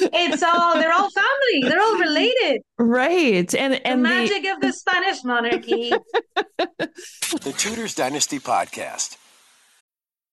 it's all they're all family. They're all related. Right. And and the magic the... of the Spanish monarchy. the Tudors Dynasty podcast.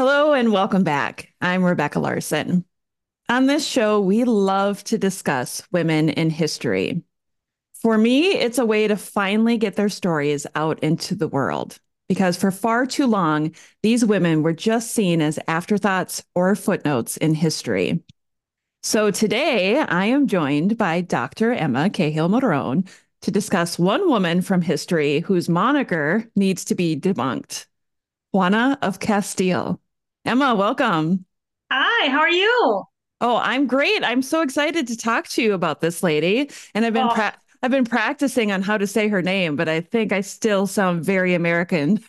Hello and welcome back. I'm Rebecca Larson. On this show, we love to discuss women in history. For me, it's a way to finally get their stories out into the world because for far too long, these women were just seen as afterthoughts or footnotes in history. So today, I am joined by Dr. Emma Cahill Marron to discuss one woman from history whose moniker needs to be debunked Juana of Castile. Emma, welcome. Hi, how are you? Oh, I'm great. I'm so excited to talk to you about this lady. And I've been oh. pra- I've been practicing on how to say her name, but I think I still sound very American.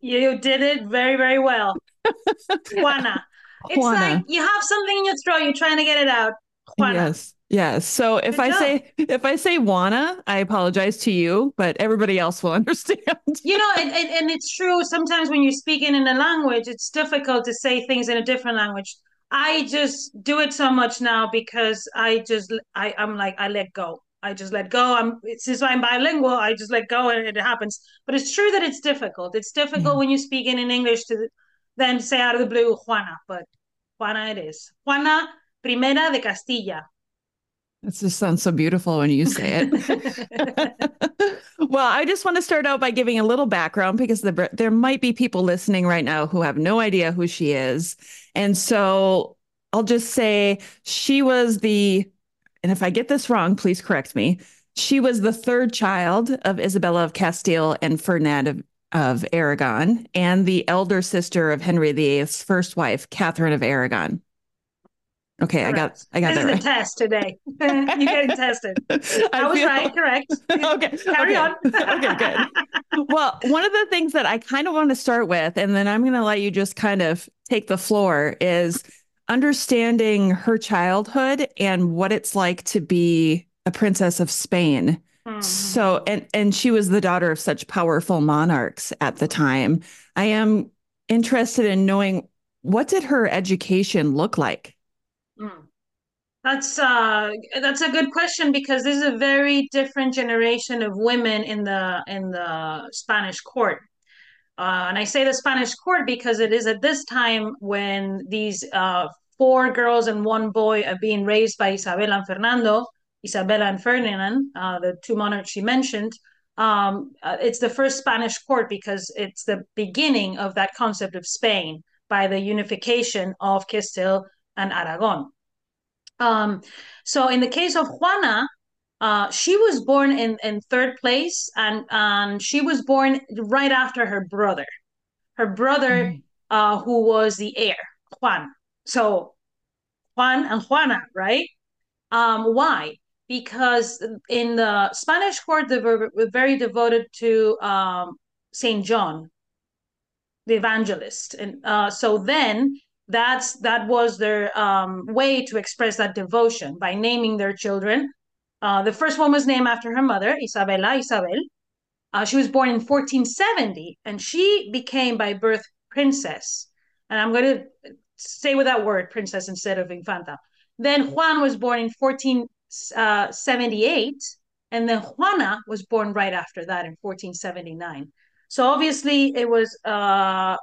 You did it very, very well. Juana. It's Juana. like you have something in your throat, you're trying to get it out. Juana. Yes. Yes. So if Good I job. say if I say wanna, I apologize to you, but everybody else will understand. You know, and, and, and it's true. Sometimes when you're speaking in a language, it's difficult to say things in a different language. I just do it so much now because I just I, I'm like I let go. I just let go. I'm since I'm bilingual, I just let go and it happens. But it's true that it's difficult. It's difficult yeah. when you're speaking in English to then say out of the blue Juana, but Juana it is. Juana Primera de Castilla. It just sounds so beautiful when you say it. well, I just want to start out by giving a little background because the, there might be people listening right now who have no idea who she is. And so I'll just say she was the, and if I get this wrong, please correct me. She was the third child of Isabella of Castile and Ferdinand of, of Aragon, and the elder sister of Henry VIII's first wife, Catherine of Aragon. Okay, correct. I got I got this that is right. test today. You're getting tested. I, I was feel... right, correct. okay. Carry okay. on. okay, good. Well, one of the things that I kind of want to start with, and then I'm gonna let you just kind of take the floor, is understanding her childhood and what it's like to be a princess of Spain. Mm-hmm. So and and she was the daughter of such powerful monarchs at the time. I am interested in knowing what did her education look like? That's uh that's a good question because this is a very different generation of women in the in the Spanish court. Uh, and I say the Spanish court because it is at this time when these uh, four girls and one boy are being raised by Isabella and Fernando, Isabella and Ferdinand, uh, the two monarchs she mentioned. Um, uh, it's the first Spanish court because it's the beginning of that concept of Spain by the unification of Castile and Aragon. Um, so in the case of Juana, uh, she was born in, in third place and, she was born right after her brother. Her brother, mm-hmm. uh, who was the heir, Juan. So Juan and Juana, right? Um, why? Because in the Spanish court, they were, were very devoted to um, Saint John, the evangelist, and uh, so then that's that was their um, way to express that devotion by naming their children. Uh, the first one was named after her mother, Isabella Isabel. Uh, she was born in 1470, and she became by birth princess. And I'm going to say with that word, princess, instead of infanta. Then Juan was born in 1478, uh, and then Juana was born right after that in 1479. So obviously, it was uh,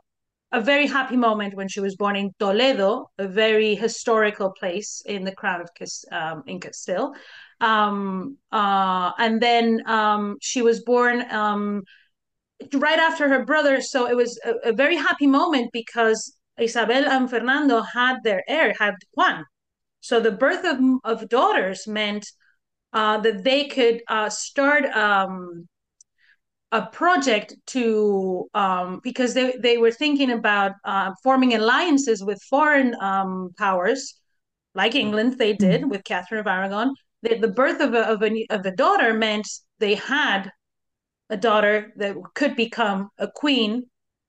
a very happy moment when she was born in Toledo, a very historical place in the crown of um, in Castile. Um, uh, and then um, she was born um, right after her brother. So it was a, a, very happy moment because Isabel and Fernando had their heir, had Juan. So the birth of, of daughters meant uh, that they could uh, start um, a project to um, because they, they were thinking about uh, forming alliances with foreign um, powers like England, they did mm-hmm. with Catherine of Aragon. The, the birth of a, of, a, of a daughter meant they had a daughter that could become a queen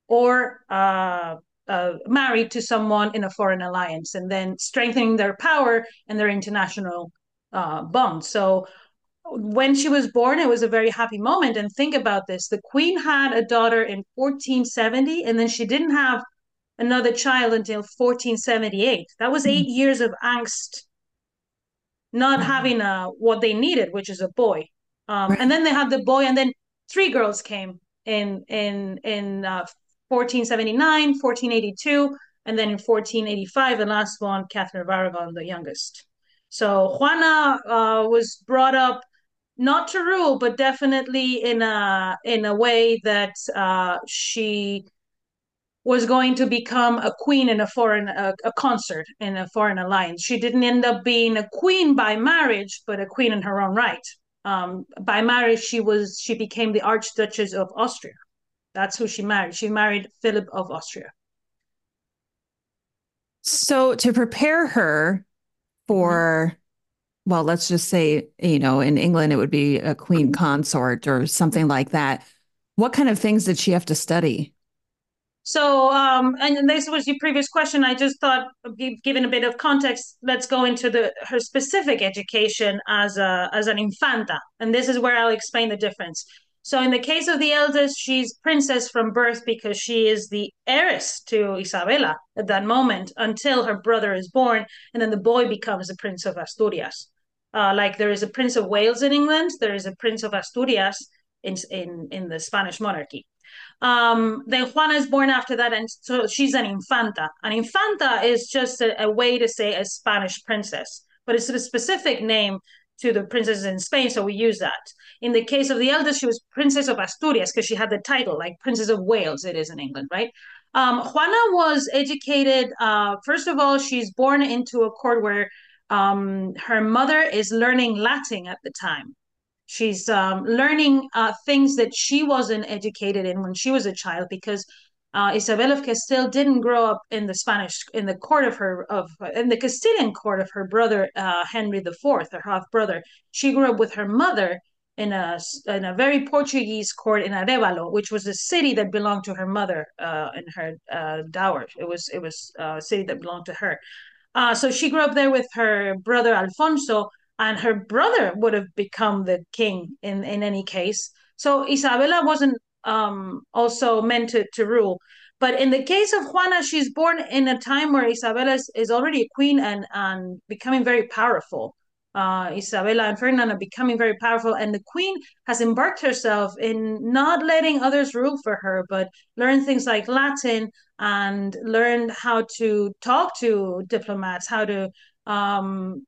or uh, uh, married to someone in a foreign alliance and then strengthening their power and their international uh, bond. So when she was born, it was a very happy moment. And think about this the queen had a daughter in 1470, and then she didn't have another child until 1478. That was eight mm-hmm. years of angst, not mm-hmm. having a, what they needed, which is a boy. Um, right. And then they had the boy, and then three girls came in in in uh, 1479, 1482, and then in 1485, the last one, Catherine of Aragon, the youngest. So Juana uh, was brought up not to rule, but definitely in a in a way that uh, she was going to become a queen in a foreign a, a, consort in a foreign alliance. She didn't end up being a queen by marriage, but a queen in her own right. Um, by marriage, she was she became the Archduchess of Austria. That's who she married. She married Philip of Austria. So to prepare her for. Well, let's just say, you know, in England, it would be a queen consort or something like that. What kind of things did she have to study? So, um, and this was your previous question. I just thought, given a bit of context, let's go into the her specific education as a as an infanta, and this is where I'll explain the difference. So, in the case of the eldest, she's princess from birth because she is the heiress to Isabella at that moment until her brother is born, and then the boy becomes the prince of Asturias. Uh, like there is a prince of Wales in England, there is a prince of Asturias in in in the Spanish monarchy. Um, then Juana is born after that, and so she's an infanta. An infanta is just a, a way to say a Spanish princess, but it's a specific name to the princesses in Spain, so we use that. In the case of the eldest, she was Princess of Asturias because she had the title, like Princess of Wales, it is in England, right? Um, Juana was educated, uh, first of all, she's born into a court where um, her mother is learning Latin at the time. She's um, learning uh, things that she wasn't educated in when she was a child because uh, Isabel of Castile didn't grow up in the Spanish in the court of her of in the Castilian court of her brother uh, Henry IV, her half brother. She grew up with her mother in a in a very Portuguese court in Arevalo, which was a city that belonged to her mother uh, in her uh, dower. It was it was uh, a city that belonged to her. Uh, so she grew up there with her brother Alfonso, and her brother would have become the king in in any case. So Isabella wasn't um, also meant to, to rule. But in the case of Juana, she's born in a time where Isabella is, is already a queen and and becoming very powerful. Uh, Isabella and Ferdinand are becoming very powerful, and the queen has embarked herself in not letting others rule for her, but learn things like Latin and learn how to talk to diplomats, how to um,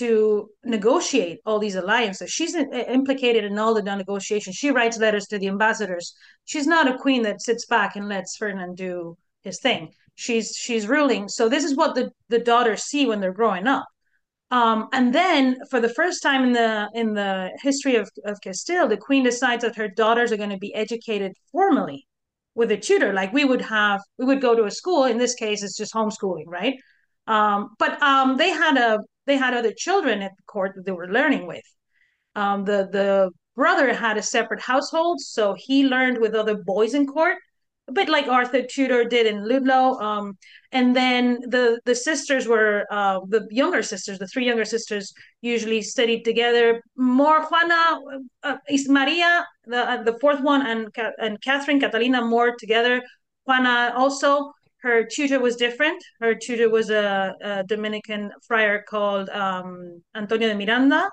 to negotiate all these alliances. She's in, implicated in all the negotiations. She writes letters to the ambassadors. She's not a queen that sits back and lets Ferdinand do his thing. She's she's ruling. So this is what the the daughters see when they're growing up. Um, and then, for the first time in the in the history of, of Castile, the queen decides that her daughters are going to be educated formally with a tutor, like we would have. We would go to a school. In this case, it's just homeschooling, right? Um, but um, they had a they had other children at the court that they were learning with. Um, the the brother had a separate household, so he learned with other boys in court, a bit like Arthur Tudor did in Ludlow. Um, and then the the sisters were uh, the younger sisters, the three younger sisters, usually studied together. More Juana, uh, is Maria, the uh, the fourth one, and and Catherine Catalina more together. Juana also her tutor was different. Her tutor was a, a Dominican friar called um, Antonio de Miranda.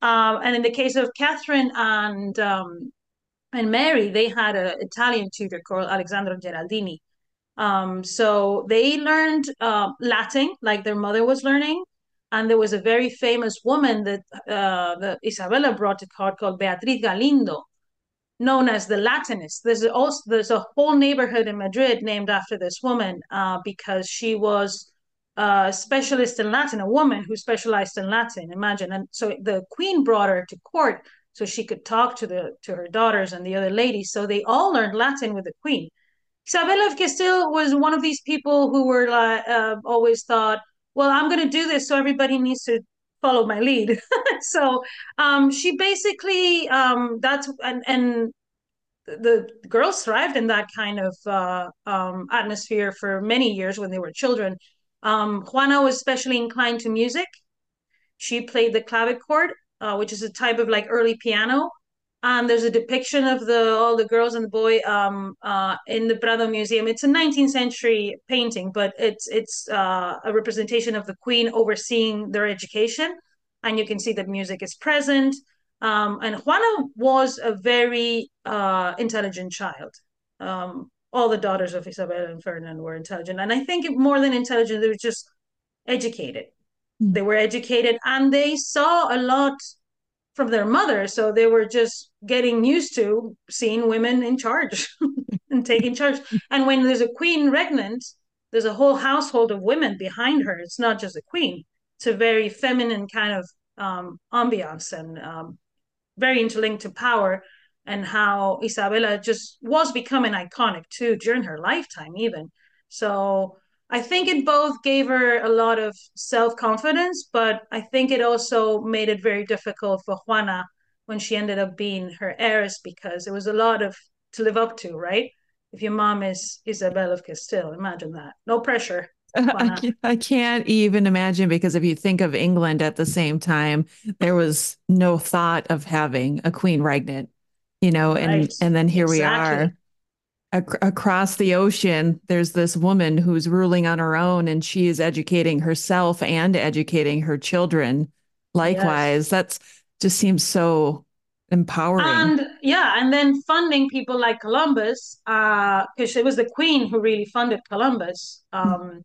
Um, and in the case of Catherine and um, and Mary, they had an Italian tutor called Alexandro Geraldini. Um, so they learned uh, Latin like their mother was learning. And there was a very famous woman that uh, that Isabella brought to court called Beatriz Galindo, known as the Latinist. There's also there's a whole neighborhood in Madrid named after this woman uh, because she was a specialist in Latin, a woman who specialized in Latin. Imagine, and so the queen brought her to court so she could talk to the to her daughters and the other ladies. So they all learned Latin with the queen. Isabella of Castile was one of these people who were like uh, always thought well, I'm going to do this, so everybody needs to follow my lead. so um, she basically um, that's and and the girls thrived in that kind of uh, um, atmosphere for many years when they were children. Um, Juana was especially inclined to music. She played the clavichord, uh, which is a type of like early piano. And there's a depiction of the all the girls and the boy um, uh, in the Prado Museum. It's a 19th century painting, but it's it's uh, a representation of the queen overseeing their education, and you can see that music is present. Um, and Juana was a very uh, intelligent child. Um, all the daughters of Isabel and Ferdinand were intelligent, and I think more than intelligent, they were just educated. They were educated, and they saw a lot from their mother, so they were just getting used to seeing women in charge and taking charge. And when there's a queen regnant, there's a whole household of women behind her. It's not just a queen; it's a very feminine kind of um, ambiance and um, very interlinked to power and how Isabella just was becoming iconic too during her lifetime, even. So I think it both gave her a lot of self confidence, but I think it also made it very difficult for Juana when she ended up being her heiress because it was a lot of to live up to, right? If your mom is Isabel of Castile, imagine that. No pressure. I can't even imagine because if you think of England at the same time, there was no thought of having a queen regnant, you know, and right. and then here exactly. we are Ac- across the ocean. There's this woman who's ruling on her own, and she is educating herself and educating her children. Likewise, yes. that's just seems so empowering. And yeah, and then funding people like Columbus, because uh, it was the Queen who really funded Columbus. Um,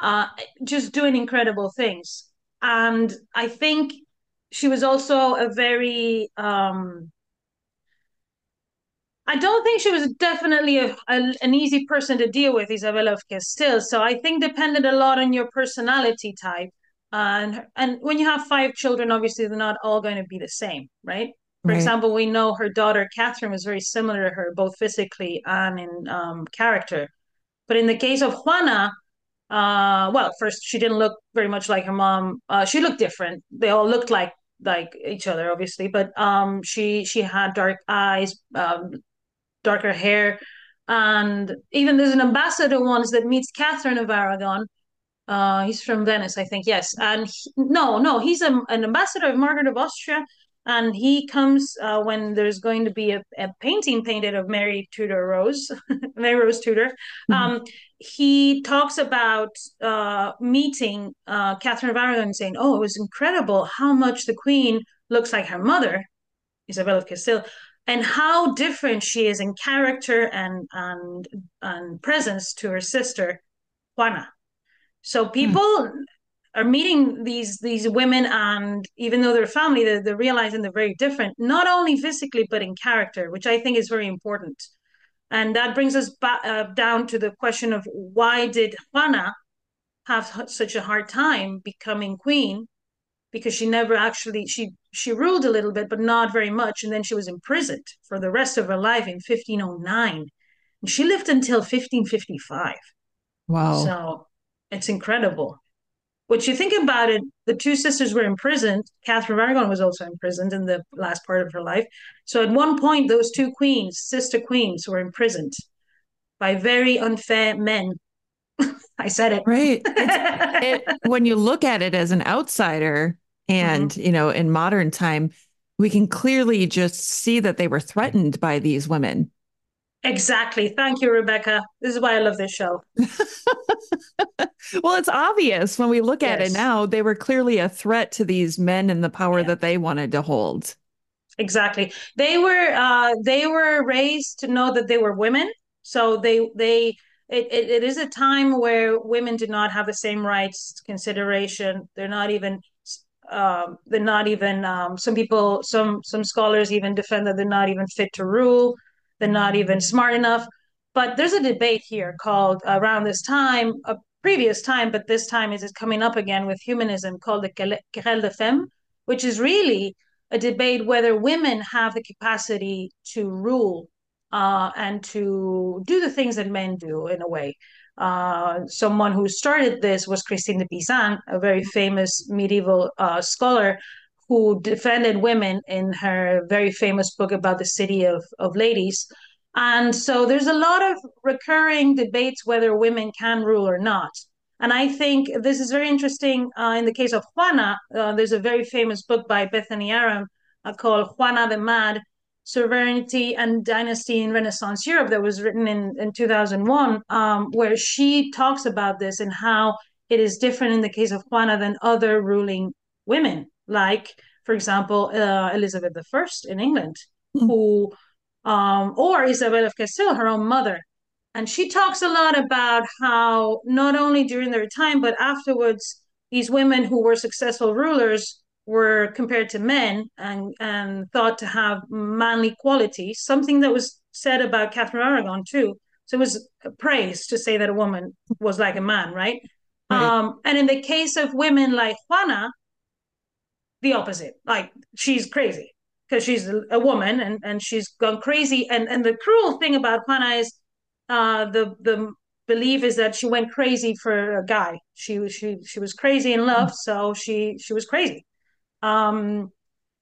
uh, just doing incredible things. And I think she was also a very, um, I don't think she was definitely a, a, an easy person to deal with, Isabella of Castile. So I think depended a lot on your personality type. And and when you have five children, obviously they're not all going to be the same, right? For right. example, we know her daughter Catherine was very similar to her, both physically and in um, character. But in the case of Juana, uh, well, first she didn't look very much like her mom. Uh, she looked different. They all looked like like each other, obviously, but um, she she had dark eyes, um, darker hair, and even there's an ambassador once that meets Catherine of Aragon. Uh, he's from Venice, I think. Yes, and he, no, no, he's a, an ambassador of Margaret of Austria, and he comes uh, when there's going to be a, a, painting painted of Mary Tudor Rose, Mary Rose Tudor. Mm-hmm. Um, he talks about uh, meeting uh, Catherine of Aragon, saying, "Oh, it was incredible how much the Queen looks like her mother, Isabel of Castile." And how different she is in character and and and presence to her sister Juana. So hmm. people mm are meeting these these women and even though they're family they're, they're realizing they're very different not only physically but in character which i think is very important and that brings us back uh, down to the question of why did juana have such a hard time becoming queen because she never actually she she ruled a little bit but not very much and then she was imprisoned for the rest of her life in 1509 and she lived until 1555 wow so it's incredible which you think about it, the two sisters were imprisoned. Catherine of Aragon was also imprisoned in the last part of her life. So at one point, those two queens, sister queens, were imprisoned by very unfair men. I said it. Right. it, when you look at it as an outsider and, mm-hmm. you know, in modern time, we can clearly just see that they were threatened by these women. Exactly. Thank you, Rebecca. This is why I love this show. well, it's obvious when we look at it now, they were clearly a threat to these men and the power yeah. that they wanted to hold. Exactly. They were uh they were raised to know that they were women. So they they it, it, it is a time where women do not have the same rights consideration. They're not even um, they're not even um, some people some some scholars even defend that they're not even fit to rule they're not even smart enough. But there's a debate here called around this time, a previous time, but this time is coming up again with humanism called the Querelle des Femmes, which is really a debate whether women have the capacity to rule uh, and to do the things that men do in a way. Uh, someone who started this was Christine de Pizan, a very famous medieval uh, scholar who defended women in her very famous book about the city of, of ladies. And so there's a lot of recurring debates whether women can rule or not. And I think this is very interesting uh, in the case of Juana. Uh, there's a very famous book by Bethany Aram uh, called Juana the Mad Sovereignty and Dynasty in Renaissance Europe that was written in, in 2001, um, where she talks about this and how it is different in the case of Juana than other ruling women, like, for example, uh, Elizabeth I in England, mm-hmm. who, um, or Isabel of Castile, her own mother. And she talks a lot about how not only during their time, but afterwards, these women who were successful rulers were compared to men and, and thought to have manly qualities, something that was said about Catherine Aragon too. So it was praised to say that a woman was like a man, right? right. Um, and in the case of women like Juana, the opposite. Like she's crazy because she's a woman and, and she's gone crazy. And and the cruel thing about Juana is uh, the the belief is that she went crazy for a guy. She was she she was crazy in love, so she she was crazy um,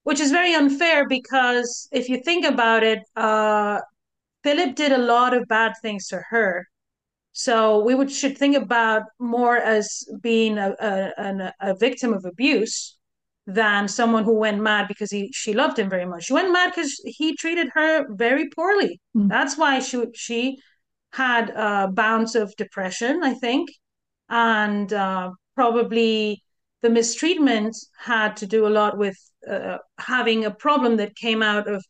which is very unfair because if you think about it, uh, Philip did a lot of bad things to her. So we would should think about more as being a, a, a victim of abuse than someone who went mad because he she loved him very much. She went mad because he treated her very poorly. Mm. That's why she she had uh, bouts of depression, I think, and uh, probably the mistreatment had to do a lot with uh, having a problem that came out of,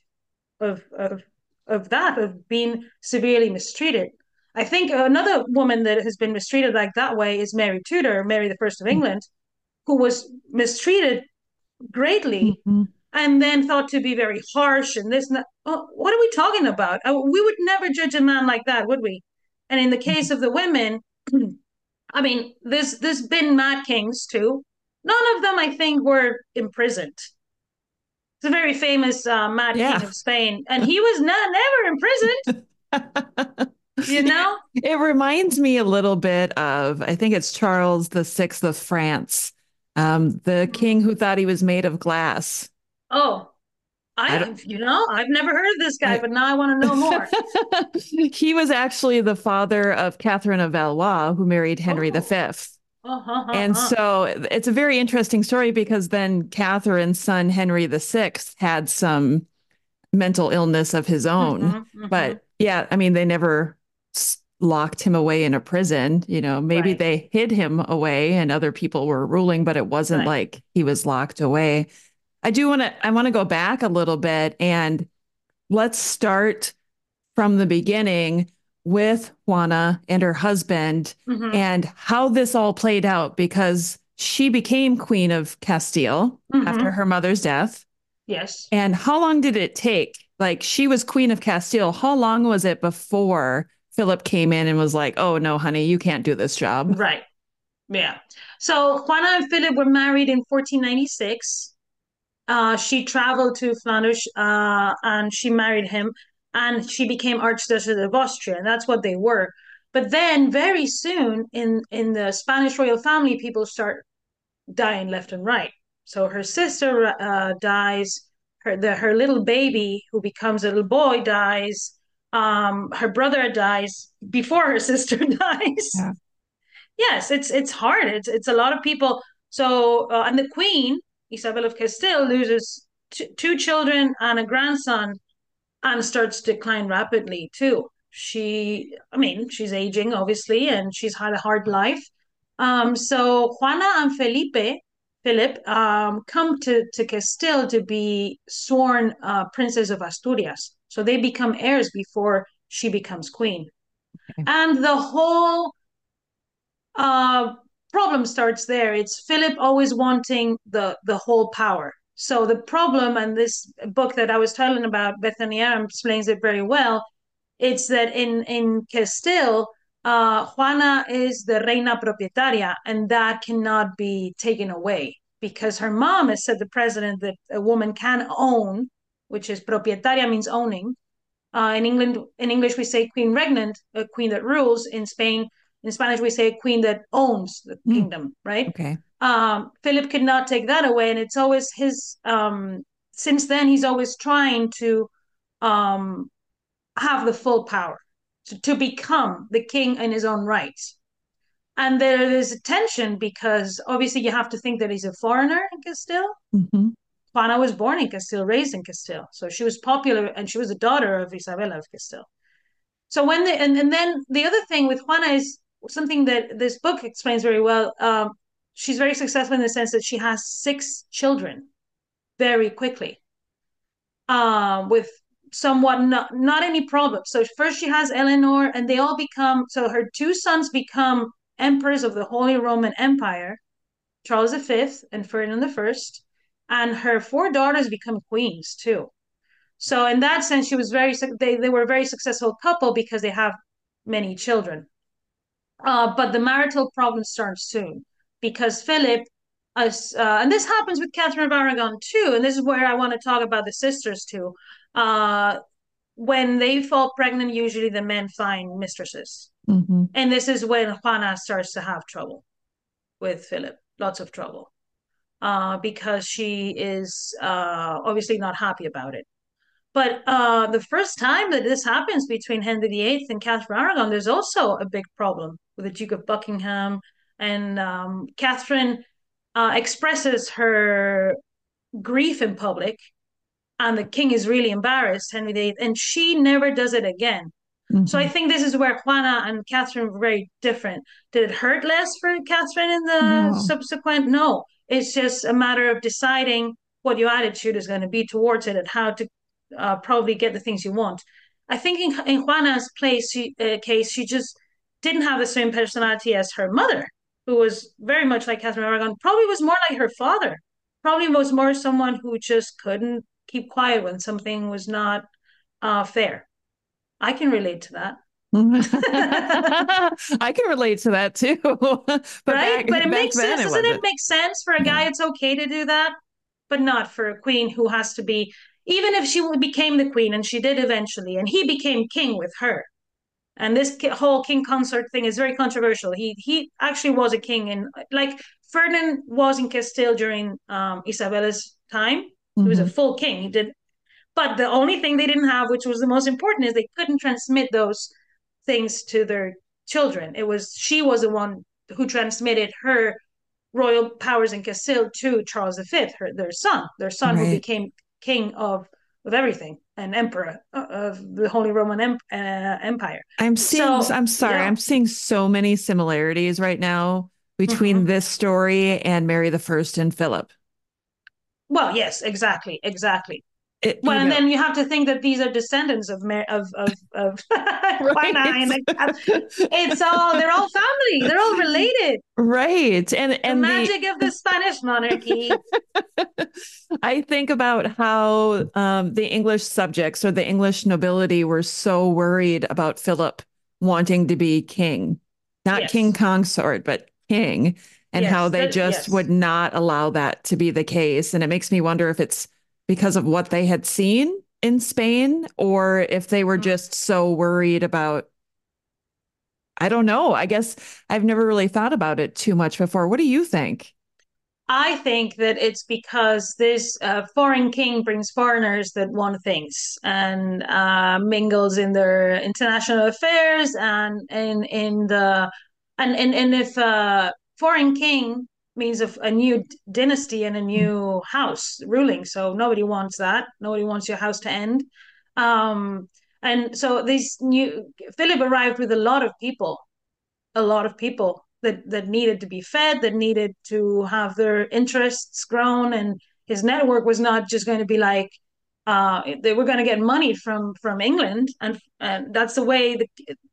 of of of that of being severely mistreated. I think another woman that has been mistreated like that way is Mary Tudor, Mary the First of mm-hmm. England, who was mistreated greatly mm-hmm. and then thought to be very harsh and this. And that. Oh, what are we talking about? Uh, we would never judge a man like that, would we? And in the case mm-hmm. of the women, I mean, there's there's been mad kings too, None of them, I think, were imprisoned. It's a very famous uh, Mad yeah. King of Spain, and he was not never imprisoned. you know, it reminds me a little bit of I think it's Charles the Sixth of France, um, the king who thought he was made of glass. Oh, I, you know, I've never heard of this guy, but now I want to know more. he was actually the father of Catherine of Valois, who married Henry oh. V. Uh-huh, and so it's a very interesting story because then Catherine's son Henry VI had some mental illness of his own. Mm-hmm, mm-hmm. But yeah, I mean, they never locked him away in a prison. You know, maybe right. they hid him away and other people were ruling, but it wasn't right. like he was locked away. I do want to I want to go back a little bit and let's start from the beginning with Juana and her husband mm-hmm. and how this all played out because she became Queen of Castile mm-hmm. after her mother's death. Yes. And how long did it take? Like she was Queen of Castile. How long was it before Philip came in and was like, oh, no, honey, you can't do this job? Right. Yeah. So Juana and Philip were married in 1496. Uh, she traveled to Flanders uh, and she married him and she became Archduchess of Austria, and that's what they were. But then, very soon in in the Spanish royal family, people start dying left and right. So her sister uh, dies. Her the her little baby, who becomes a little boy, dies. Um, her brother dies before her sister dies. Yeah. Yes, it's it's hard. It's it's a lot of people. So uh, and the queen Isabel of Castile loses t- two children and a grandson and starts to decline rapidly too. She, I mean, she's aging obviously, and she's had a hard life. Um, so Juana and Felipe, Philip, um, come to to Castile to be sworn uh, princes of Asturias. So they become heirs before she becomes queen, okay. and the whole uh, problem starts there. It's Philip always wanting the the whole power so the problem, and this book that I was telling about, Bethany Aram explains it very well. It's that in in Castile, uh, Juana is the reina propietaria, and that cannot be taken away because her mom has said the president that a woman can own, which is propietaria means owning. Uh, in England, in English, we say queen regnant, a queen that rules. In Spain, In Spanish, we say a queen that owns the mm. kingdom, right? Okay. Um, Philip could not take that away, and it's always his. Um, since then, he's always trying to um, have the full power to, to become the king in his own right. And there is a tension because obviously you have to think that he's a foreigner in Castile. Mm-hmm. Juana was born in Castile, raised in Castile. So she was popular and she was the daughter of Isabella of Castile. So when the, and, and then the other thing with Juana is something that this book explains very well. Um, she's very successful in the sense that she has six children very quickly um, with somewhat not, not any problem. So first she has Eleanor and they all become, so her two sons become emperors of the Holy Roman Empire, Charles V and Ferdinand I, and her four daughters become queens too. So in that sense, she was very they they were a very successful couple because they have many children. Uh, but the marital problem starts soon because Philip, uh, and this happens with Catherine of Aragon too, and this is where I want to talk about the sisters too. Uh, when they fall pregnant, usually the men find mistresses. Mm-hmm. And this is when Juana starts to have trouble with Philip, lots of trouble, uh, because she is uh, obviously not happy about it. But uh, the first time that this happens between Henry VIII and Catherine of Aragon, there's also a big problem with the Duke of Buckingham. And um, Catherine uh, expresses her grief in public and the king is really embarrassed, Henry VIII, and she never does it again. Mm-hmm. So I think this is where Juana and Catherine were very different. Did it hurt less for Catherine in the no. subsequent? No. It's just a matter of deciding what your attitude is going to be towards it and how to uh, probably get the things you want. I think in, in Juana's place, she, uh, case, she just didn't have the same personality as her mother, who was very much like Catherine of Aragon, probably was more like her father, probably was more someone who just couldn't keep quiet when something was not uh, fair. I can relate to that. I can relate to that too. but right? Back, but it makes sense. It Doesn't it make sense for a guy? It's okay to do that, but not for a queen who has to be. Even if she became the queen, and she did eventually, and he became king with her. And this whole king consort thing is very controversial. He he actually was a king, and like Ferdinand was in Castile during um, Isabella's time, Mm-hmm. He was a mm-hmm. full king. He did, but the only thing they didn't have, which was the most important, is they couldn't transmit those things to their children. It was she was the one who transmitted her royal powers in Castile to Charles V, her their son, their son right. who became king of of everything, an emperor of the Holy Roman em- uh, Empire. I'm seeing. So, I'm sorry. Yeah. I'm seeing so many similarities right now between mm-hmm. this story and Mary the First and Philip. Well, yes, exactly, exactly. It, well, and know. then you have to think that these are descendants of of of, of it's all they're all family. They're all related. Right. And and the magic the... of the Spanish monarchy. I think about how um, the English subjects or the English nobility were so worried about Philip wanting to be king, not yes. king consort, but king and yes, how they just yes. would not allow that to be the case. And it makes me wonder if it's because of what they had seen in Spain or if they were mm-hmm. just so worried about. I don't know. I guess I've never really thought about it too much before. What do you think? I think that it's because this uh, foreign king brings foreigners that want things and uh, mingles in their international affairs and in in the and and, and if uh, foreign king means of a new dynasty and a new house ruling. So nobody wants that. Nobody wants your house to end. Um, and so this new Philip arrived with a lot of people, a lot of people that that needed to be fed, that needed to have their interests grown, and his network was not just going to be like uh, they were going to get money from from England, and and that's the way the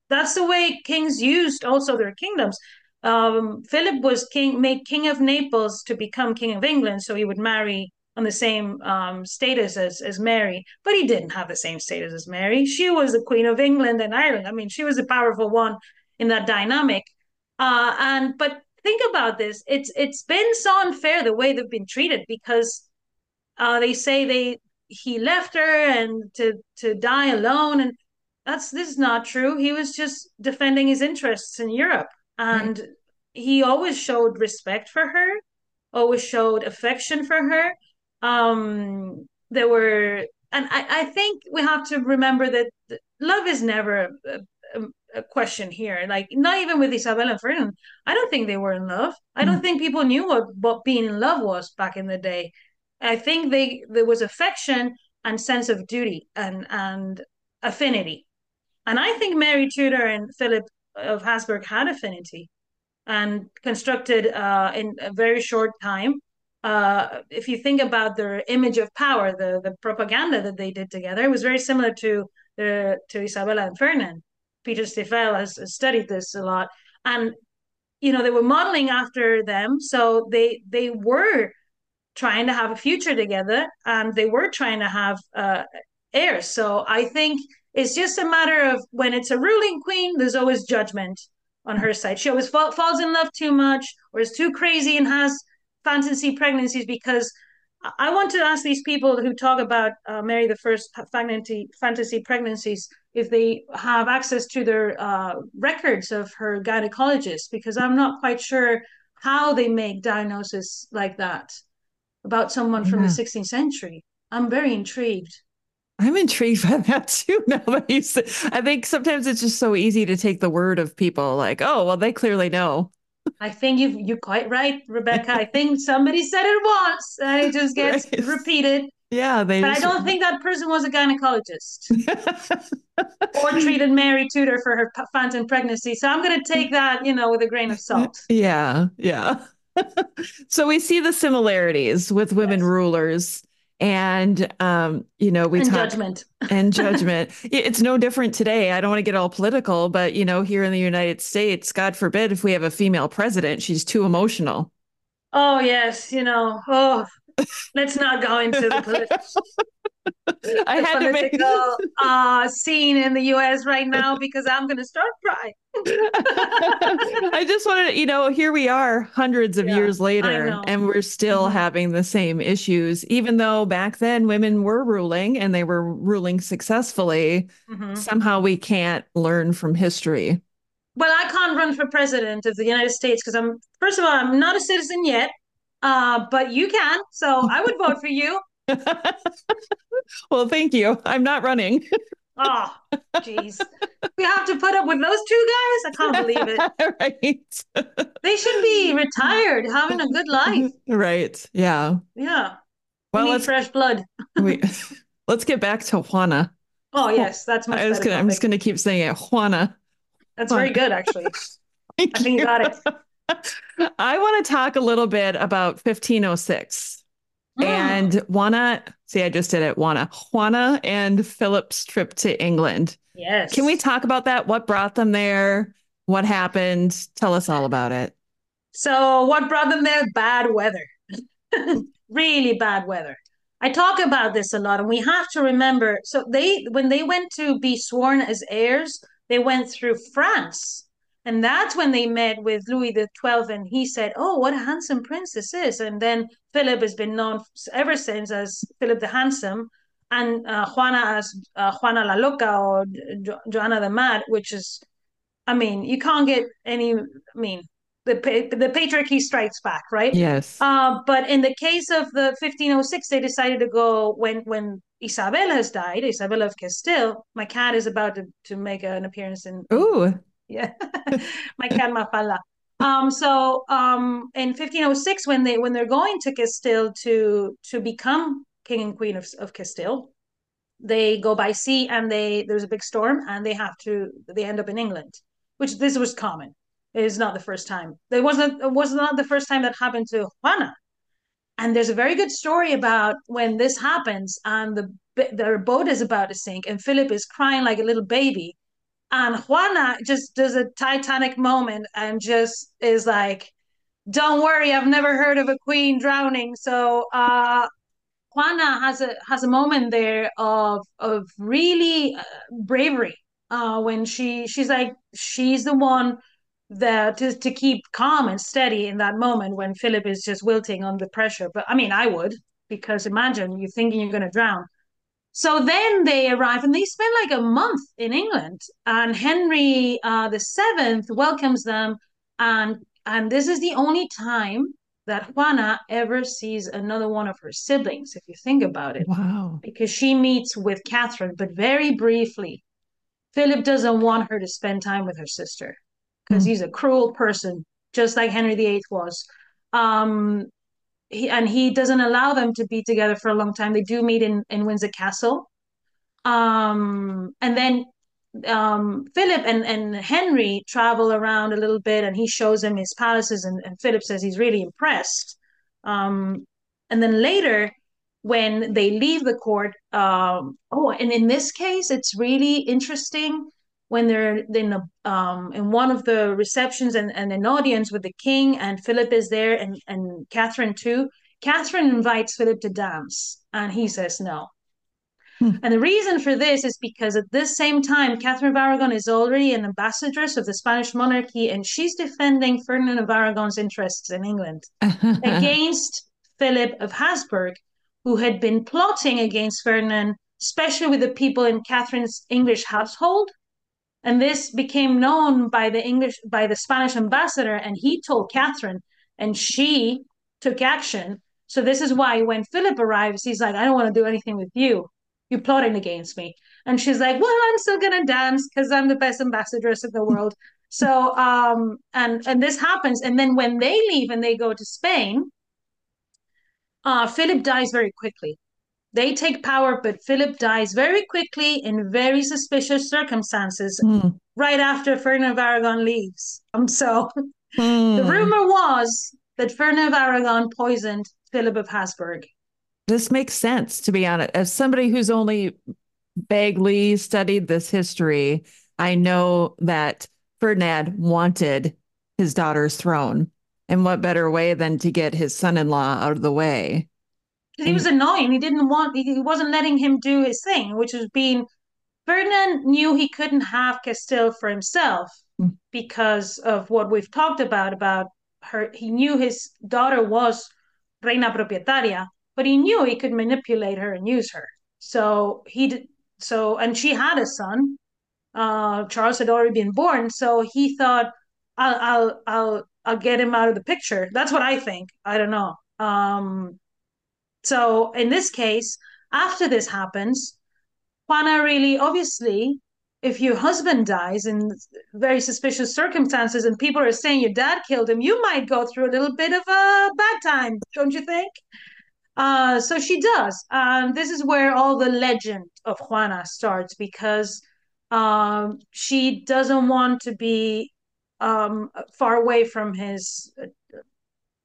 that's the way kings used also their kingdoms um, Philip was king, made king of Naples to become king of England, so he would marry on the same um, status as as Mary, but he didn't have the same status as Mary. She was the queen of England and Ireland. I mean, she was a powerful one in that dynamic. Uh, and but think about this: it's it's been so unfair the way they've been treated because uh, they say they he left her and to to die alone, and that's this is not true. He was just defending his interests in Europe and right. he always showed respect for her, always showed affection for her. Um, there were, and I, I think we have to remember that love is never a, a, a question here. Like not even with Isabel and Ferdinand, I don't think they were in love. I don't mm. think people knew what what being in love was back in the day. I think they there was affection and sense of duty and and affinity. And I think Mary Tudor and Philip of Habsburg had affinity and constructed uh, in a very short time. Uh, if you think about their image of power, the the propaganda that they did together, it was very similar to the to Isabella and Ferdinand. Peter Stifel has, has studied this a lot, and you know they were modeling after them, so they they were trying to have a future together and they were trying to have uh, heirs. So I think it's just a matter of when it's a ruling queen, there's always judgment on her side. She always fa- falls in love too much or is too crazy and has fantasy pregnancies because I want to ask these people who talk about uh, Mary the First fantasy fantasy pregnancies if they have access to their uh, records of her gynecologist because I'm not quite sure how they make diagnosis like that about someone yeah. from the 16th century. I'm very intrigued. I'm intrigued by that too. Now that you say, I think sometimes it's just so easy to take the word of people, like, oh, well, they clearly know. I think you you're quite right, Rebecca. I think somebody said it once, and it just gets right. repeated. Yeah, they. But just... I don't think that person was a gynecologist or treated Mary Tudor for her phantom pregnancy. So I'm going to take that, you know, with a grain of salt. Yeah, yeah. so we see the similarities with women yes. rulers and um, you know we and talk judgment. and judgment. It's no different today. I don't want to get all political but you know here in the united states god forbid if we have a female president she's too emotional. Oh yes you know oh let's not go into the politics I had to make uh, scene in the U.S. right now because I'm going to start crying. I just wanted to, you know, here we are hundreds of yeah, years later, and we're still mm-hmm. having the same issues, even though back then women were ruling and they were ruling successfully. Mm-hmm. Somehow we can't learn from history. Well, I can't run for president of the United States because I'm, first of all, I'm not a citizen yet, uh, but you can. So I would vote for you. well, thank you. I'm not running. oh, jeez. We have to put up with those two guys? I can't believe it. right. they should be retired, having a good life. Right. Yeah. Yeah. Well, we need fresh blood. we, let's get back to Juana. Oh, yes. That's my I was gonna, I'm just going to keep saying it. Juana. That's Juana. very good, actually. I think you got it. I want to talk a little bit about 1506. Mm. And Juana, see, I just did it. Juana, Juana and Philip's trip to England. Yes. Can we talk about that? What brought them there? What happened? Tell us all about it. So, what brought them there? Bad weather. really bad weather. I talk about this a lot, and we have to remember. So, they, when they went to be sworn as heirs, they went through France and that's when they met with Louis the Twelfth, and he said, "Oh, what a handsome prince this is!" And then Philip has been known ever since as Philip the Handsome, and uh, Juana as uh, Juana la Loca or jo- Joanna the Mad, which is, I mean, you can't get any. I mean, the the patriarchy strikes back, right? Yes. Uh, but in the case of the 1506, they decided to go when when Isabel has died, Isabel of Castile. My cat is about to, to make an appearance in. Ooh yeah, my cat Mafalda. Um, so um, in 1506, when they when they're going to Castile to to become king and queen of, of Castile, they go by sea and they there's a big storm and they have to they end up in England, which this was common. It is not the first time. It wasn't it was not the first time that happened to Juana. And there's a very good story about when this happens and the their boat is about to sink and Philip is crying like a little baby and Juana just does a Titanic moment and just is like, "Don't worry, I've never heard of a queen drowning." So uh, Juana has a has a moment there of of really uh, bravery uh, when she she's like she's the one that to, to keep calm and steady in that moment when Philip is just wilting under pressure. But I mean, I would because imagine you're thinking you're going to drown. So then they arrive and they spend like a month in England, and Henry uh, the Seventh welcomes them And and this is the only time that Juana ever sees another one of her siblings, if you think about it. Wow. Because she meets with Catherine, but very briefly. Philip doesn't want her to spend time with her sister because mm. he's a cruel person, just like Henry VIII was. Um, he, and he doesn't allow them to be together for a long time. They do meet in, in Windsor Castle. Um, and then um, Philip and, and Henry travel around a little bit and he shows him his palaces and, and Philip says he's really impressed. Um, and then later, when they leave the court, um, oh, and in this case, it's really interesting when they're in a, um, in one of the receptions and, and an audience with the king and Philip is there and, and Catherine too. Catherine invites Philip to dance and he says no. Hmm. And the reason for this is because at this same time, Catherine of Aragon is already an ambassadress of the Spanish monarchy, and she's defending Ferdinand of Aragon's interests in England against Philip of Habsburg, who had been plotting against Ferdinand, especially with the people in Catherine's English household. And this became known by the English by the Spanish ambassador, and he told Catherine, and she took action. So this is why when Philip arrives, he's like, I don't want to do anything with you you're plotting against me. And she's like, well, I'm still gonna dance because I'm the best ambassadress in the world. So um and and this happens. And then when they leave and they go to Spain, uh Philip dies very quickly. They take power, but Philip dies very quickly in very suspicious circumstances mm. right after Ferdinand of Aragon leaves. Um so mm. the rumor was that Ferdinand of Aragon poisoned Philip of Habsburg this makes sense to be honest. As somebody who's only vaguely studied this history, I know that Ferdinand wanted his daughter's throne. And what better way than to get his son in law out of the way? He was annoying. He didn't want, he wasn't letting him do his thing, which was being, Ferdinand knew he couldn't have Castile for himself mm. because of what we've talked about, about her. He knew his daughter was reina propietaria but he knew he could manipulate her and use her. So he did. So and she had a son. Uh, Charles had already been born, so he thought, "I'll, I'll, I'll, I'll get him out of the picture." That's what I think. I don't know. Um, so in this case, after this happens, Juana really, obviously, if your husband dies in very suspicious circumstances and people are saying your dad killed him, you might go through a little bit of a bad time, don't you think? Uh, so she does. Um, this is where all the legend of Juana starts because um, she doesn't want to be um, far away from his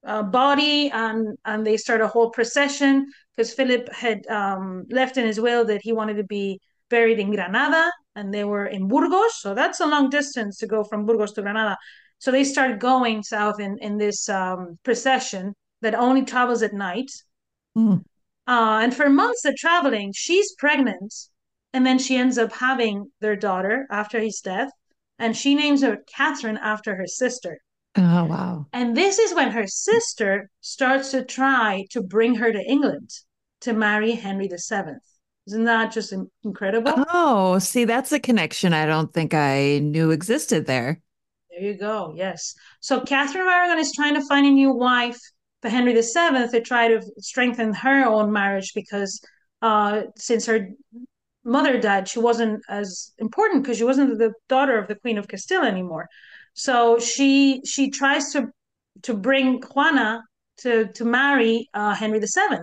uh, body, and and they start a whole procession because Philip had um, left in his will that he wanted to be buried in Granada, and they were in Burgos, so that's a long distance to go from Burgos to Granada. So they start going south in in this um, procession that only travels at night Mm. Uh, and for months of traveling, she's pregnant. And then she ends up having their daughter after his death. And she names her Catherine after her sister. Oh, wow. And this is when her sister starts to try to bring her to England to marry Henry VII. Isn't that just incredible? Oh, see, that's a connection I don't think I knew existed there. There you go. Yes. So Catherine of Aragon is trying to find a new wife for Henry VII to try to strengthen her own marriage because uh, since her mother died, she wasn't as important because she wasn't the daughter of the Queen of Castile anymore. So she she tries to to bring Juana to to marry uh, Henry VII.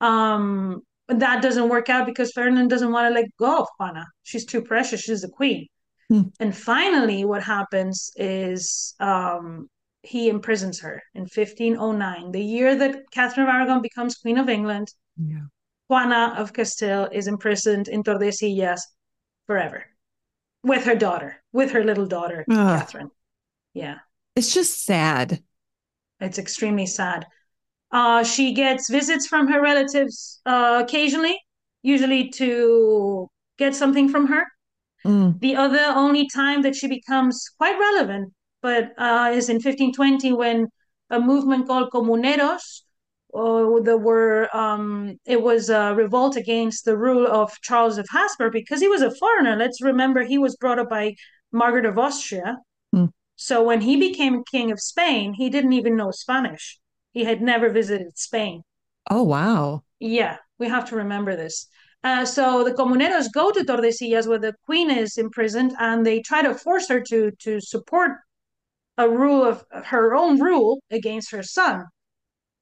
Um, that doesn't work out because Ferdinand doesn't want to let go of Juana. She's too precious. She's the queen. Hmm. And finally, what happens is um, he imprisons her in 1509, the year that Catherine of Aragon becomes Queen of England. Yeah. Juana of Castile is imprisoned in Tordesillas forever with her daughter, with her little daughter, Ugh. Catherine. Yeah. It's just sad. It's extremely sad. Uh, she gets visits from her relatives uh, occasionally, usually to get something from her. Mm. The other only time that she becomes quite relevant but uh, is in 1520 when a movement called Comuneros, uh, there were um, it was a revolt against the rule of Charles of Habsburg because he was a foreigner. Let's remember he was brought up by Margaret of Austria. So when he became king of Spain, he didn't even know Spanish. He had never visited Spain. Oh, wow. Yeah, we have to remember this. Uh, so the comuneros go to Tordesillas where the queen is imprisoned and they try to force her to to support a rule of her own rule against her son.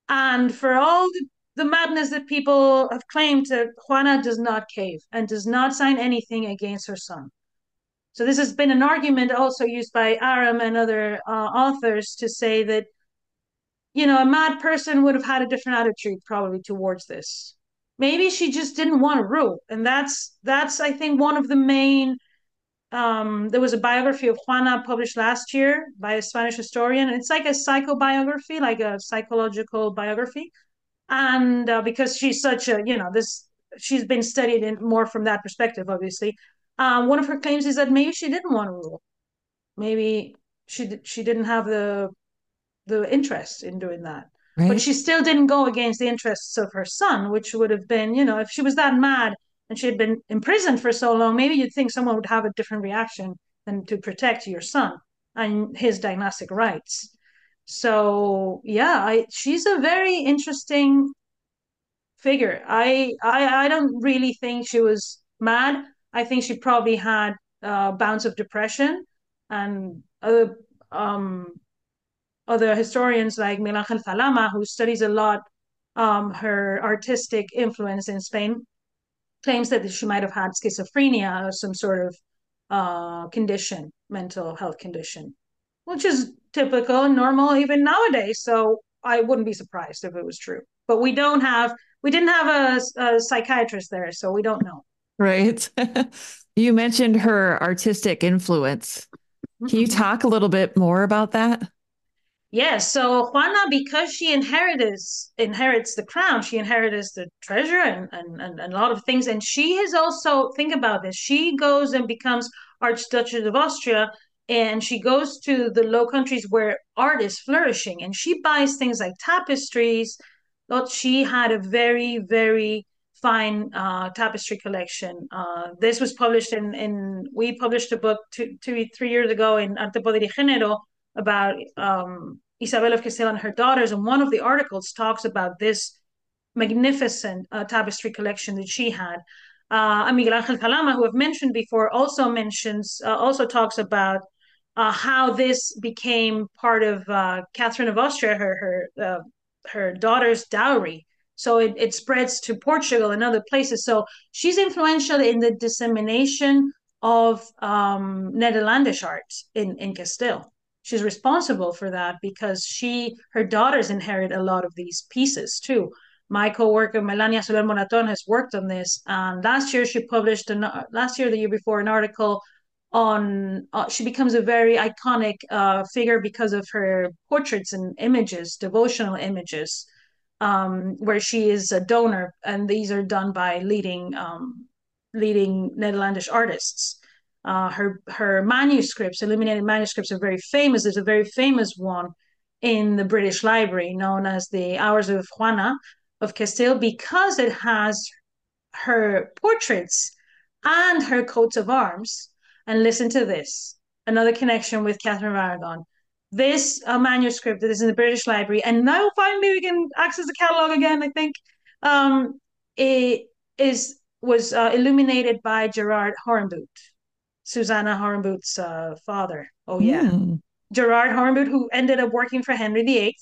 And for all the, the madness that people have claimed, that Juana does not cave and does not sign anything against her son. So this has been an argument also used by Aram and other uh, authors to say that you know a mad person would have had a different attitude probably towards this. Maybe she just didn't want to rule, and that's that's I think one of the main. Um, there was a biography of Juana published last year by a Spanish historian. It's like a psychobiography, like a psychological biography, and uh, because she's such a you know this she's been studied in more from that perspective, obviously um, one of her claims is that maybe she didn't want to rule. Maybe she she didn't have the the interest in doing that. Right. But she still didn't go against the interests of her son, which would have been, you know, if she was that mad and she had been imprisoned for so long, maybe you'd think someone would have a different reaction than to protect your son and his dynastic rights. So yeah, I, she's a very interesting figure. I, I I don't really think she was mad. I think she probably had uh, bouts of depression, and other um, other historians like Miguel Ángel Zalama, who studies a lot um, her artistic influence in Spain, claims that she might have had schizophrenia or some sort of uh, condition, mental health condition, which is typical and normal even nowadays. So I wouldn't be surprised if it was true. But we don't have, we didn't have a, a psychiatrist there, so we don't know. Right. you mentioned her artistic influence. Can you mm-hmm. talk a little bit more about that? Yes. So Juana, because she inherits inherits the crown, she inherits the treasure and, and, and, and a lot of things. And she has also think about this. She goes and becomes Archduchess of Austria and she goes to the low countries where art is flourishing and she buys things like tapestries. But she had a very, very fine uh, tapestry collection. Uh, this was published in, in we published a book two, two, three years ago in Arte, Poder y Género about um, Isabel of Castile and her daughters. And one of the articles talks about this magnificent uh, tapestry collection that she had. Uh, Miguel Ángel Zalama, who I've mentioned before, also mentions, uh, also talks about uh, how this became part of Catherine of Austria, her her her daughter's dowry. So it, it spreads to Portugal and other places. So she's influential in the dissemination of um, Netherlandish art in, in Castile. She's responsible for that because she, her daughters inherit a lot of these pieces too. My co-worker Melania Soler Moraton has worked on this, and last year she published an last year, the year before, an article on. Uh, she becomes a very iconic uh, figure because of her portraits and images, devotional images um, where she is a donor, and these are done by leading um, leading Netherlandish artists. Uh, her her manuscripts, illuminated manuscripts, are very famous. There's a very famous one in the British Library known as the Hours of Juana of Castile because it has her portraits and her coats of arms. And listen to this another connection with Catherine of Aragon this uh, manuscript that is in the British Library, and now finally we can access the catalog again. I think um, it is was uh, illuminated by Gerard Horenbout, Susanna Horenbout's uh, father. Oh yeah, mm. Gerard Horenbout, who ended up working for Henry VIII,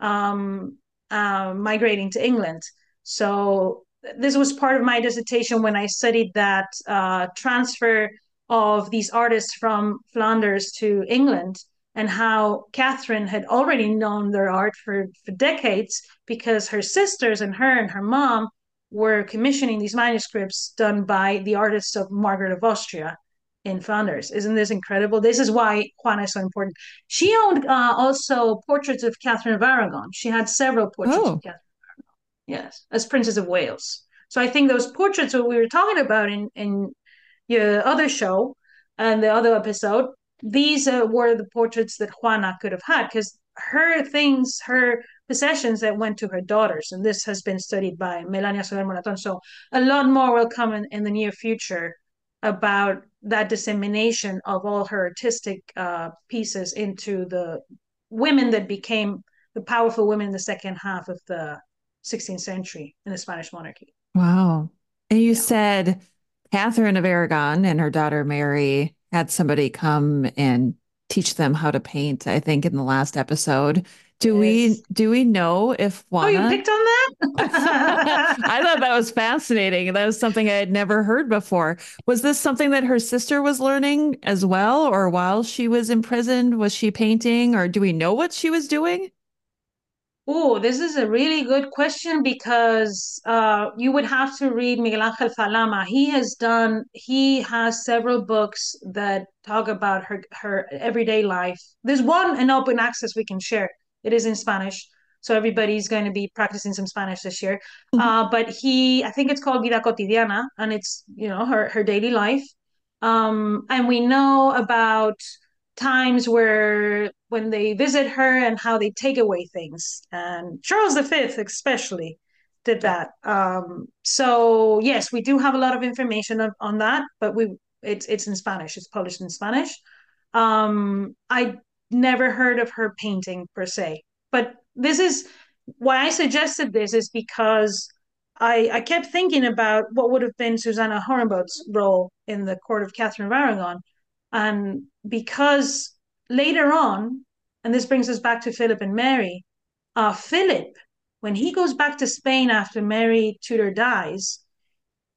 um, uh, migrating to England. So this was part of my dissertation when I studied that uh, transfer of these artists from Flanders to England and how Catherine had already known their art for, for decades because her sisters and her and her mom were commissioning these manuscripts done by the artists of Margaret of Austria in Flanders. Isn't this incredible? This is why Juana is so important. She owned uh, also portraits of Catherine of Aragon. She had several portraits oh. of Catherine of Aragon. Yes, as Princess of Wales. So I think those portraits that we were talking about in in your other show and the other episode these uh, were the portraits that Juana could have had because her things, her possessions that went to her daughters. And this has been studied by Melania Soler Moraton. So a lot more will come in, in the near future about that dissemination of all her artistic uh, pieces into the women that became the powerful women in the second half of the 16th century in the Spanish monarchy. Wow. And you yeah. said Catherine of Aragon and her daughter Mary had somebody come and teach them how to paint, I think, in the last episode. Do yes. we do we know if Juana? Oh, you picked on that? I thought that was fascinating. That was something I had never heard before. Was this something that her sister was learning as well, or while she was imprisoned, was she painting, or do we know what she was doing? Oh, this is a really good question because uh, you would have to read Miguel Angel Zalama. He has done, he has several books that talk about her her everyday life. There's one in open access we can share. It is in Spanish, so everybody's going to be practicing some Spanish this year. Mm-hmm. Uh, but he, I think it's called Vida Cotidiana, and it's you know her her daily life. Um, and we know about times where when they visit her and how they take away things. And Charles V, especially, did that. Um, so yes, we do have a lot of information on, on that, but we it's it's in Spanish. It's published in Spanish. Um, I never heard of her painting per se, but this is why I suggested this is because I, I kept thinking about what would have been Susanna Horenbout's role in the court of Catherine of Aragon. And because later on, and this brings us back to Philip and Mary, uh, Philip, when he goes back to Spain after Mary Tudor dies,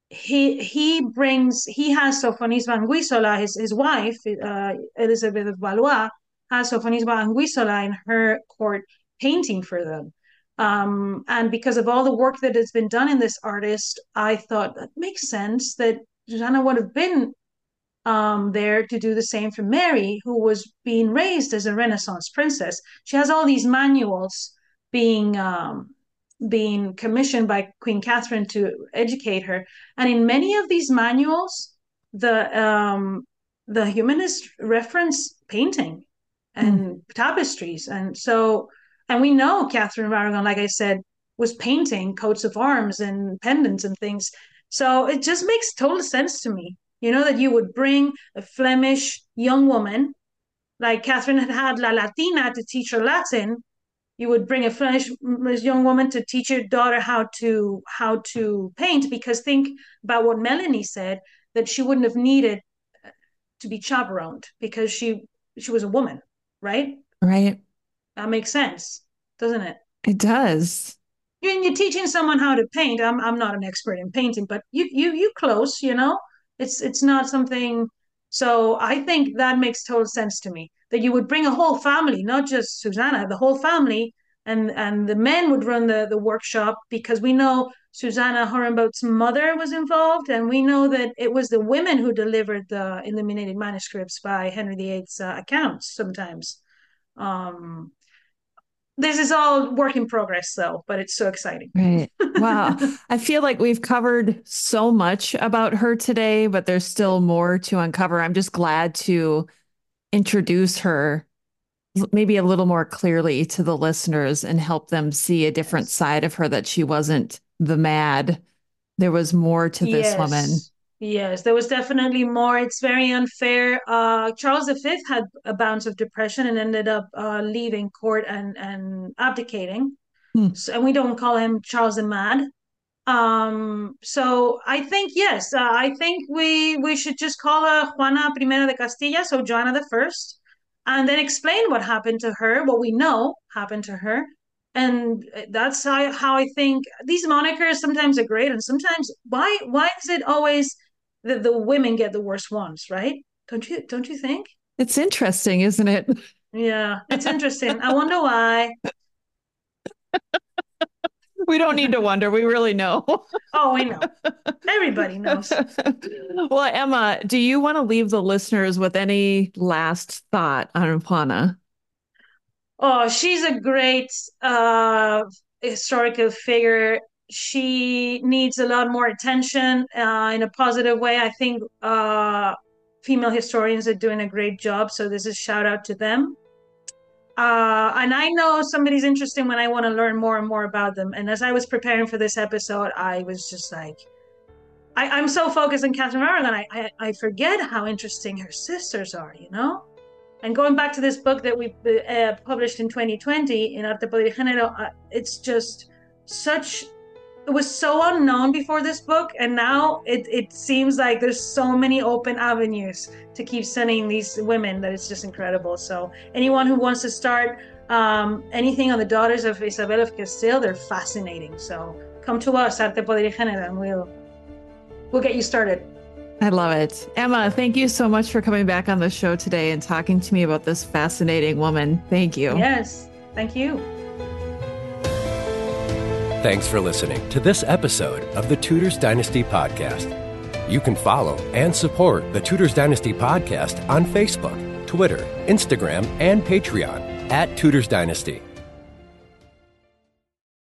he he brings he has Sofonisba Anguissola, his his wife, uh, Elizabeth of Valois, has Sofonisba Anguissola in her court painting for them. Um, and because of all the work that has been done in this artist, I thought that makes sense that Susanna would have been um, there to do the same for Mary, who was being raised as a Renaissance princess. She has all these manuals being um, being commissioned by Queen Catherine to educate her, and in many of these manuals, the um, the humanists reference painting and mm. tapestries, and so and we know Catherine of Aragon, like I said, was painting coats of arms and pendants and things. So it just makes total sense to me you know, that you would bring a Flemish young woman, like Catherine had had La Latina to teach her Latin. You would bring a Flemish young woman to teach your daughter how to how to paint because think about what Melanie said that she wouldn't have needed uh, to be chaperoned because she she was a woman, right? Right. That makes sense, doesn't it? It does. You're, you're teaching someone how to paint. I'm I'm not an expert in painting, but you you you close, you know. It's it's not something. So I think that makes total sense to me that you would bring a whole family, not just Susanna, the whole family, and and the men would run the the workshop because we know Susanna Horenbout's mother was involved, and we know that it was the women who delivered the illuminated manuscripts by Henry VIII's uh, accounts sometimes. Um, this is all work in progress though but it's so exciting. Right. Wow. I feel like we've covered so much about her today but there's still more to uncover. I'm just glad to introduce her maybe a little more clearly to the listeners and help them see a different side of her that she wasn't the mad. There was more to this yes. woman Yes, there was definitely more. It's very unfair. Uh, Charles V had a bout of depression and ended up uh, leaving court and and abdicating. Hmm. So, and we don't call him Charles the Mad. Um, so I think yes, uh, I think we we should just call her Juana Primera de Castilla, so Joanna the First, and then explain what happened to her, what we know happened to her, and that's how, how I think these monikers sometimes are great, and sometimes why why is it always the, the women get the worst ones, right? Don't you don't you think? It's interesting, isn't it? Yeah, it's interesting. I wonder why. we don't need to wonder. We really know. oh, we know. Everybody knows. well, Emma, do you want to leave the listeners with any last thought on Juana? Oh, she's a great uh, historical figure she needs a lot more attention uh, in a positive way. I think uh, female historians are doing a great job. So this is shout out to them. Uh, and I know somebody's interesting when I want to learn more and more about them. And as I was preparing for this episode, I was just like, I, am so focused on Catherine of Aragon, I, I, I forget how interesting her sisters are. You know, and going back to this book that we uh, published in 2020 in Arte Poder Género, uh, it's just such it was so unknown before this book and now it, it seems like there's so many open avenues to keep studying these women that it's just incredible so anyone who wants to start um, anything on the daughters of isabel of castile they're fascinating so come to us arte poder y and we'll we'll get you started I love it. Emma, thank you so much for coming back on the show today and talking to me about this fascinating woman. Thank you. Yes, thank you. Thanks for listening to this episode of the Tudors Dynasty Podcast. You can follow and support the Tudors Dynasty Podcast on Facebook, Twitter, Instagram, and Patreon at Tudors Dynasty.